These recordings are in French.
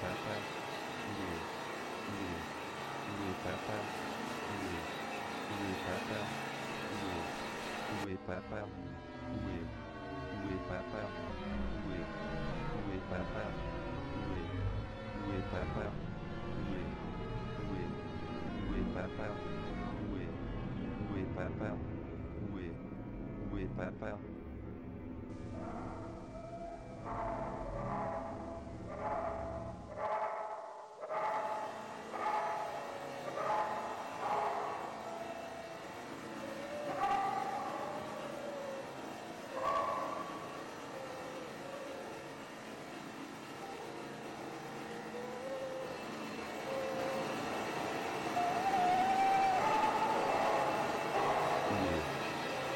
papa, il est, il papa, il est, papa, il est, papa, où est, papa, où est, papa, où est, papa, où est, papa, où est, papa, où est, papa.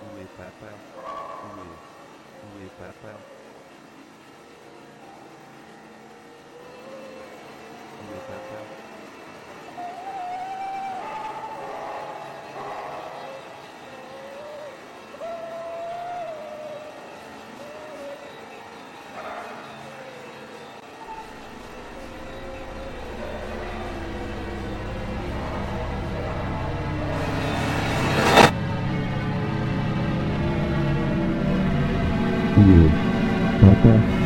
Où est papa? Où est Où papa? Est papa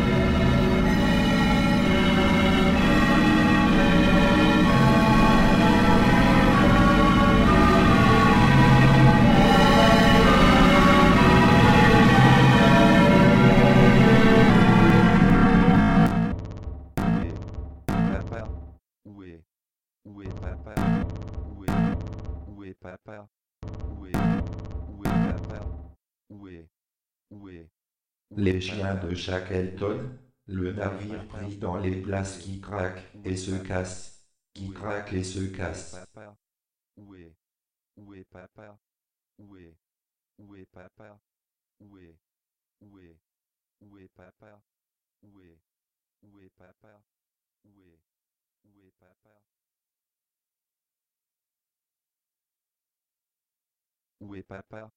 papa papa Où est Où est papa Où est Où est Les chiens de Shackleton, le navire pris dans les places qui craquent et se cassent, qui craquent et se cassent. Où est? Où est papa? Où est? Où est papa? Où est? Où est? Où est papa? Où est? Où est papa? Où est? Où est papa? Où est papa?